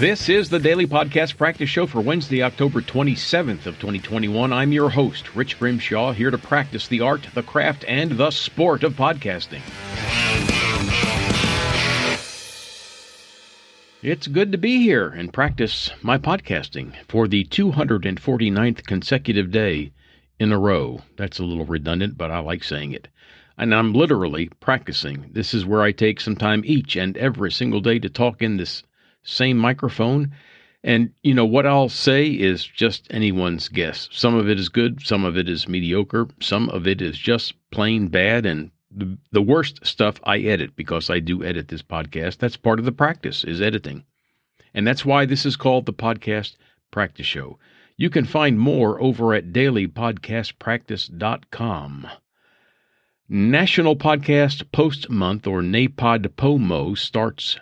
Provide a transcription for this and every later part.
This is the Daily Podcast Practice Show for Wednesday, October 27th of 2021. I'm your host, Rich Grimshaw, here to practice the art, the craft, and the sport of podcasting. It's good to be here and practice my podcasting for the 249th consecutive day in a row. That's a little redundant, but I like saying it. And I'm literally practicing. This is where I take some time each and every single day to talk in this same microphone. And, you know, what I'll say is just anyone's guess. Some of it is good, some of it is mediocre, some of it is just plain bad. And the, the worst stuff I edit because I do edit this podcast. That's part of the practice, is editing. And that's why this is called the Podcast Practice Show. You can find more over at dailypodcastpractice.com. National Podcast Post Month, or NAPOD POMO starts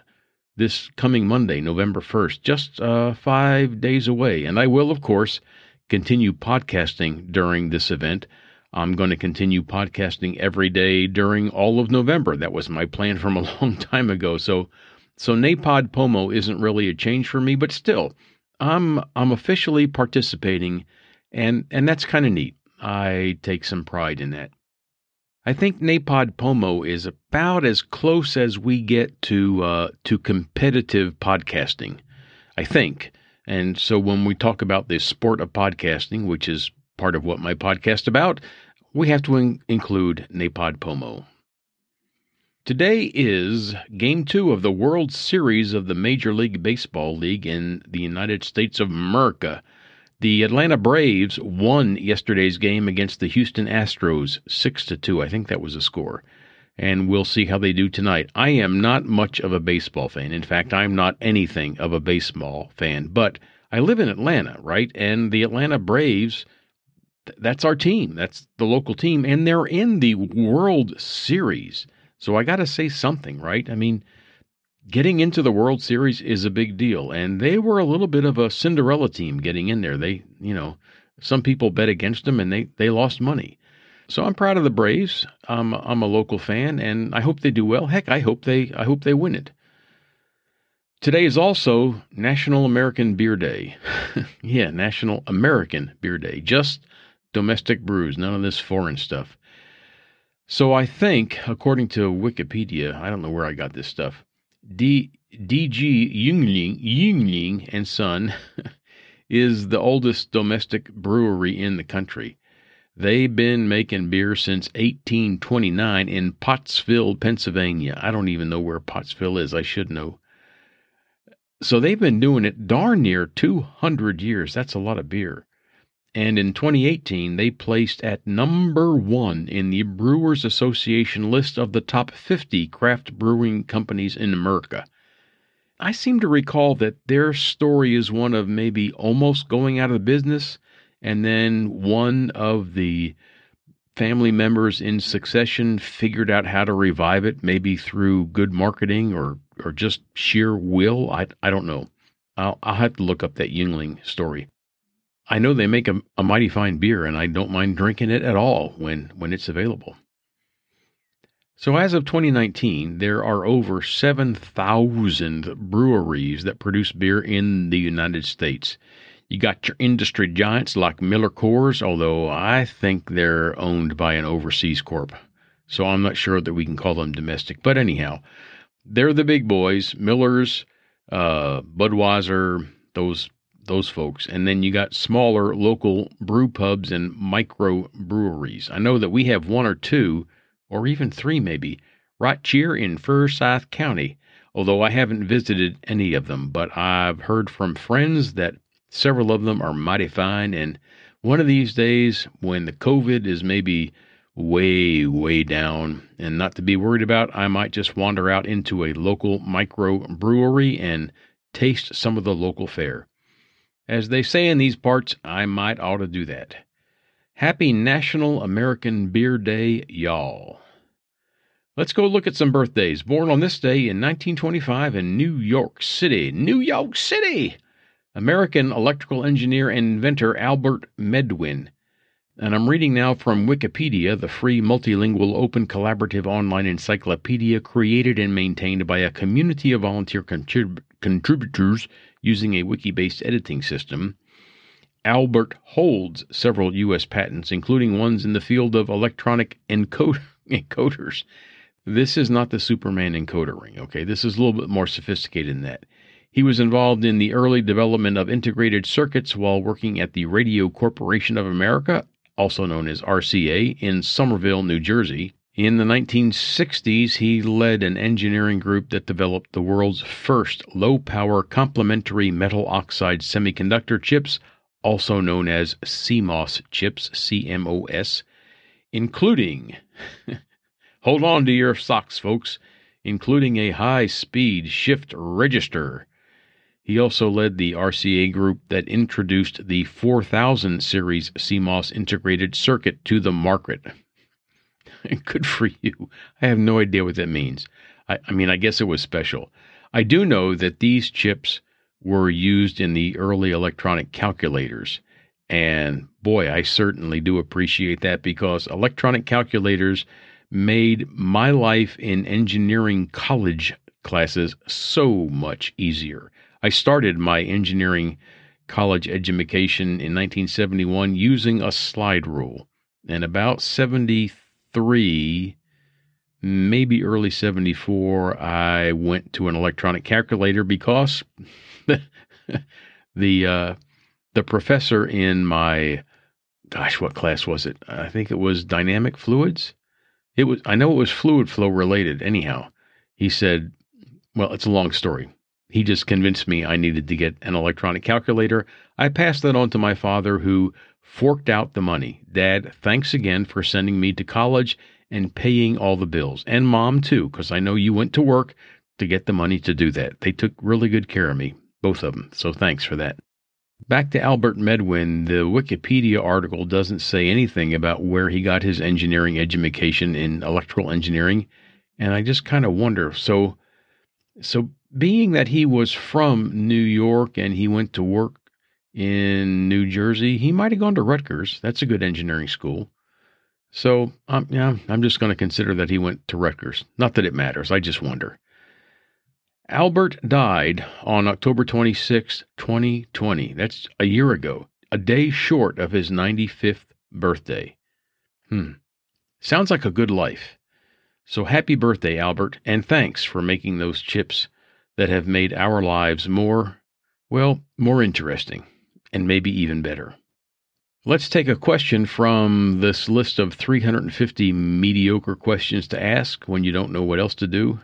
this coming Monday, November 1st, just uh, five days away. And I will, of course, continue podcasting during this event. I'm going to continue podcasting every day during all of November. That was my plan from a long time ago. So, so NAPOD POMO isn't really a change for me, but still, I'm I'm officially participating, and and that's kind of neat. I take some pride in that. I think Napod Pomo is about as close as we get to uh, to competitive podcasting. I think, and so when we talk about the sport of podcasting, which is part of what my podcast about, we have to in- include Napod Pomo. Today is Game 2 of the World Series of the Major League Baseball League in the United States of America. The Atlanta Braves won yesterday's game against the Houston Astros 6 to 2. I think that was a score. And we'll see how they do tonight. I am not much of a baseball fan. In fact, I'm not anything of a baseball fan, but I live in Atlanta, right? And the Atlanta Braves that's our team. That's the local team and they're in the World Series. So I got to say something, right? I mean, getting into the World Series is a big deal. And they were a little bit of a Cinderella team getting in there. They, you know, some people bet against them and they, they lost money. So I'm proud of the Braves. I'm, I'm a local fan and I hope they do well. Heck, I hope they, I hope they win it. Today is also National American Beer Day. yeah, National American Beer Day. Just domestic brews, none of this foreign stuff. So I think, according to Wikipedia, I don't know where I got this stuff. D. D.G. Yuengling, Yuengling and Son is the oldest domestic brewery in the country. They've been making beer since 1829 in Pottsville, Pennsylvania. I don't even know where Pottsville is. I should know. So they've been doing it darn near 200 years. That's a lot of beer. And in 2018, they placed at number one in the Brewers Association list of the top 50 craft brewing companies in America. I seem to recall that their story is one of maybe almost going out of business, and then one of the family members in succession figured out how to revive it, maybe through good marketing or, or just sheer will. I, I don't know. I'll, I'll have to look up that Yuengling story. I know they make a, a mighty fine beer, and I don't mind drinking it at all when, when it's available. So, as of 2019, there are over 7,000 breweries that produce beer in the United States. You got your industry giants like Miller Coors, although I think they're owned by an overseas corp. So I'm not sure that we can call them domestic. But anyhow, they're the big boys Miller's, uh, Budweiser, those those folks. And then you got smaller local brew pubs and micro breweries. I know that we have one or two, or even three maybe, right here in Forsyth County, although I haven't visited any of them. But I've heard from friends that several of them are mighty fine. And one of these days, when the COVID is maybe way, way down and not to be worried about, I might just wander out into a local micro brewery and taste some of the local fare. As they say in these parts, I might ought to do that. Happy National American Beer Day, y'all. Let's go look at some birthdays. Born on this day in 1925 in New York City. New York City! American electrical engineer and inventor Albert Medwin. And I'm reading now from Wikipedia, the free multilingual open collaborative online encyclopedia created and maintained by a community of volunteer contrib- contributors using a wiki based editing system. Albert holds several U.S. patents, including ones in the field of electronic encode- encoders. This is not the Superman encoder ring, okay? This is a little bit more sophisticated than that. He was involved in the early development of integrated circuits while working at the Radio Corporation of America, also known as RCA, in Somerville, New Jersey. In the 1960s, he led an engineering group that developed the world's first low power complementary metal oxide semiconductor chips, also known as CMOS chips, CMOS, including, hold on to your socks, folks, including a high speed shift register. He also led the RCA group that introduced the 4000 series CMOS integrated circuit to the market. Good for you. I have no idea what that means. I, I, mean, I guess it was special. I do know that these chips were used in the early electronic calculators. And boy, I certainly do appreciate that because electronic calculators made my life in engineering college classes so much easier. I started my engineering college education in 1971 using a slide rule. And about 73, maybe early 74, I went to an electronic calculator because the uh, the professor in my gosh, what class was it? I think it was dynamic fluids. It was I know it was fluid flow related anyhow. He said, well, it's a long story. He just convinced me I needed to get an electronic calculator. I passed that on to my father, who forked out the money. Dad, thanks again for sending me to college and paying all the bills. And mom, too, because I know you went to work to get the money to do that. They took really good care of me, both of them. So thanks for that. Back to Albert Medwin, the Wikipedia article doesn't say anything about where he got his engineering education in electrical engineering. And I just kind of wonder. So, so being that he was from New York and he went to work in New Jersey, he might have gone to Rutgers. That's a good engineering school. So, um, yeah, I'm just going to consider that he went to Rutgers. Not that it matters. I just wonder. Albert died on October 26, 2020. That's a year ago, a day short of his 95th birthday. Hmm. Sounds like a good life. So happy birthday, Albert, and thanks for making those chips that have made our lives more, well, more interesting and maybe even better. Let's take a question from this list of 350 mediocre questions to ask when you don't know what else to do.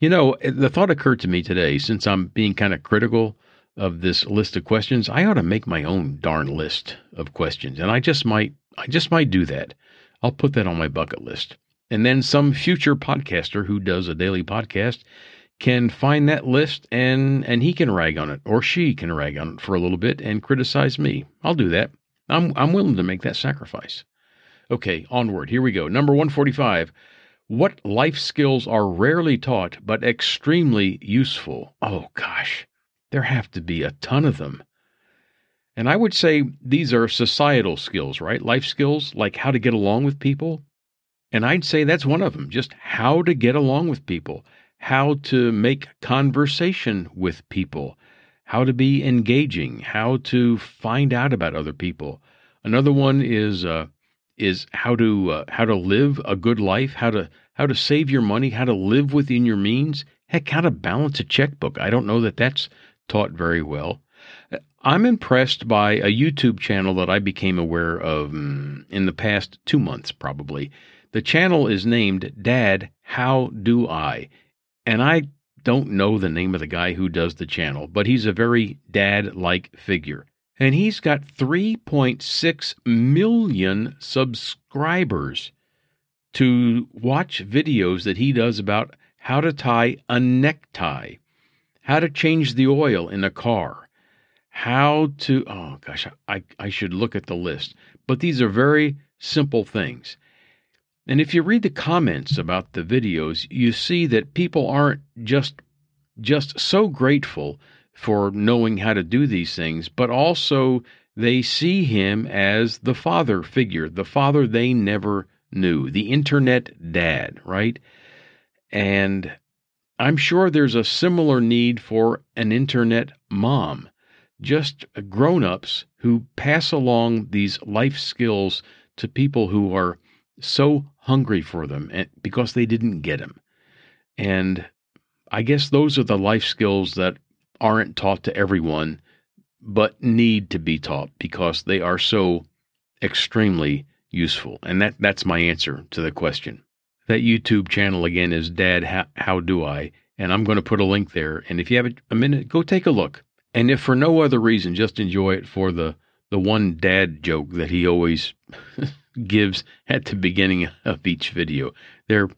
You know, the thought occurred to me today, since I'm being kind of critical of this list of questions, I ought to make my own darn list of questions. And I just might I just might do that. I'll put that on my bucket list. And then some future podcaster who does a daily podcast can find that list and and he can rag on it or she can rag on it for a little bit and criticize me. I'll do that. I'm I'm willing to make that sacrifice. Okay, onward. Here we go. Number 145. What life skills are rarely taught but extremely useful? Oh gosh. There have to be a ton of them. And I would say these are societal skills, right? Life skills like how to get along with people. And I'd say that's one of them, just how to get along with people how to make conversation with people, how to be engaging, how to find out about other people. Another one is uh, is how to uh, how to live a good life, how to how to save your money, how to live within your means. Heck, how to balance a checkbook. I don't know that that's taught very well. I'm impressed by a YouTube channel that I became aware of mm, in the past two months, probably. The channel is named Dad, How Do I? And I don't know the name of the guy who does the channel, but he's a very dad like figure. And he's got 3.6 million subscribers to watch videos that he does about how to tie a necktie, how to change the oil in a car, how to, oh gosh, I, I should look at the list. But these are very simple things. And if you read the comments about the videos, you see that people aren't just just so grateful for knowing how to do these things, but also they see him as the father figure, the father they never knew, the internet dad, right? And I'm sure there's a similar need for an internet mom, just grown ups who pass along these life skills to people who are so hungry for them because they didn't get them. And I guess those are the life skills that aren't taught to everyone, but need to be taught because they are so extremely useful. And that, that's my answer to the question. That YouTube channel again is Dad, How, How Do I? And I'm going to put a link there. And if you have a minute, go take a look. And if for no other reason, just enjoy it for the, the one dad joke that he always gives at the beginning of each video. They're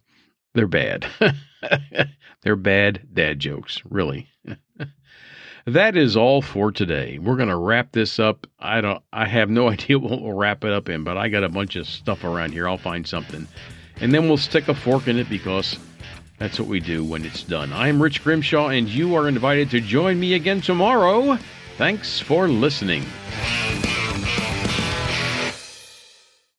they're bad. they're bad dad jokes, really. that is all for today. We're going to wrap this up. I don't I have no idea what we'll wrap it up in, but I got a bunch of stuff around here. I'll find something and then we'll stick a fork in it because that's what we do when it's done. I'm Rich Grimshaw, and you are invited to join me again tomorrow. Thanks for listening.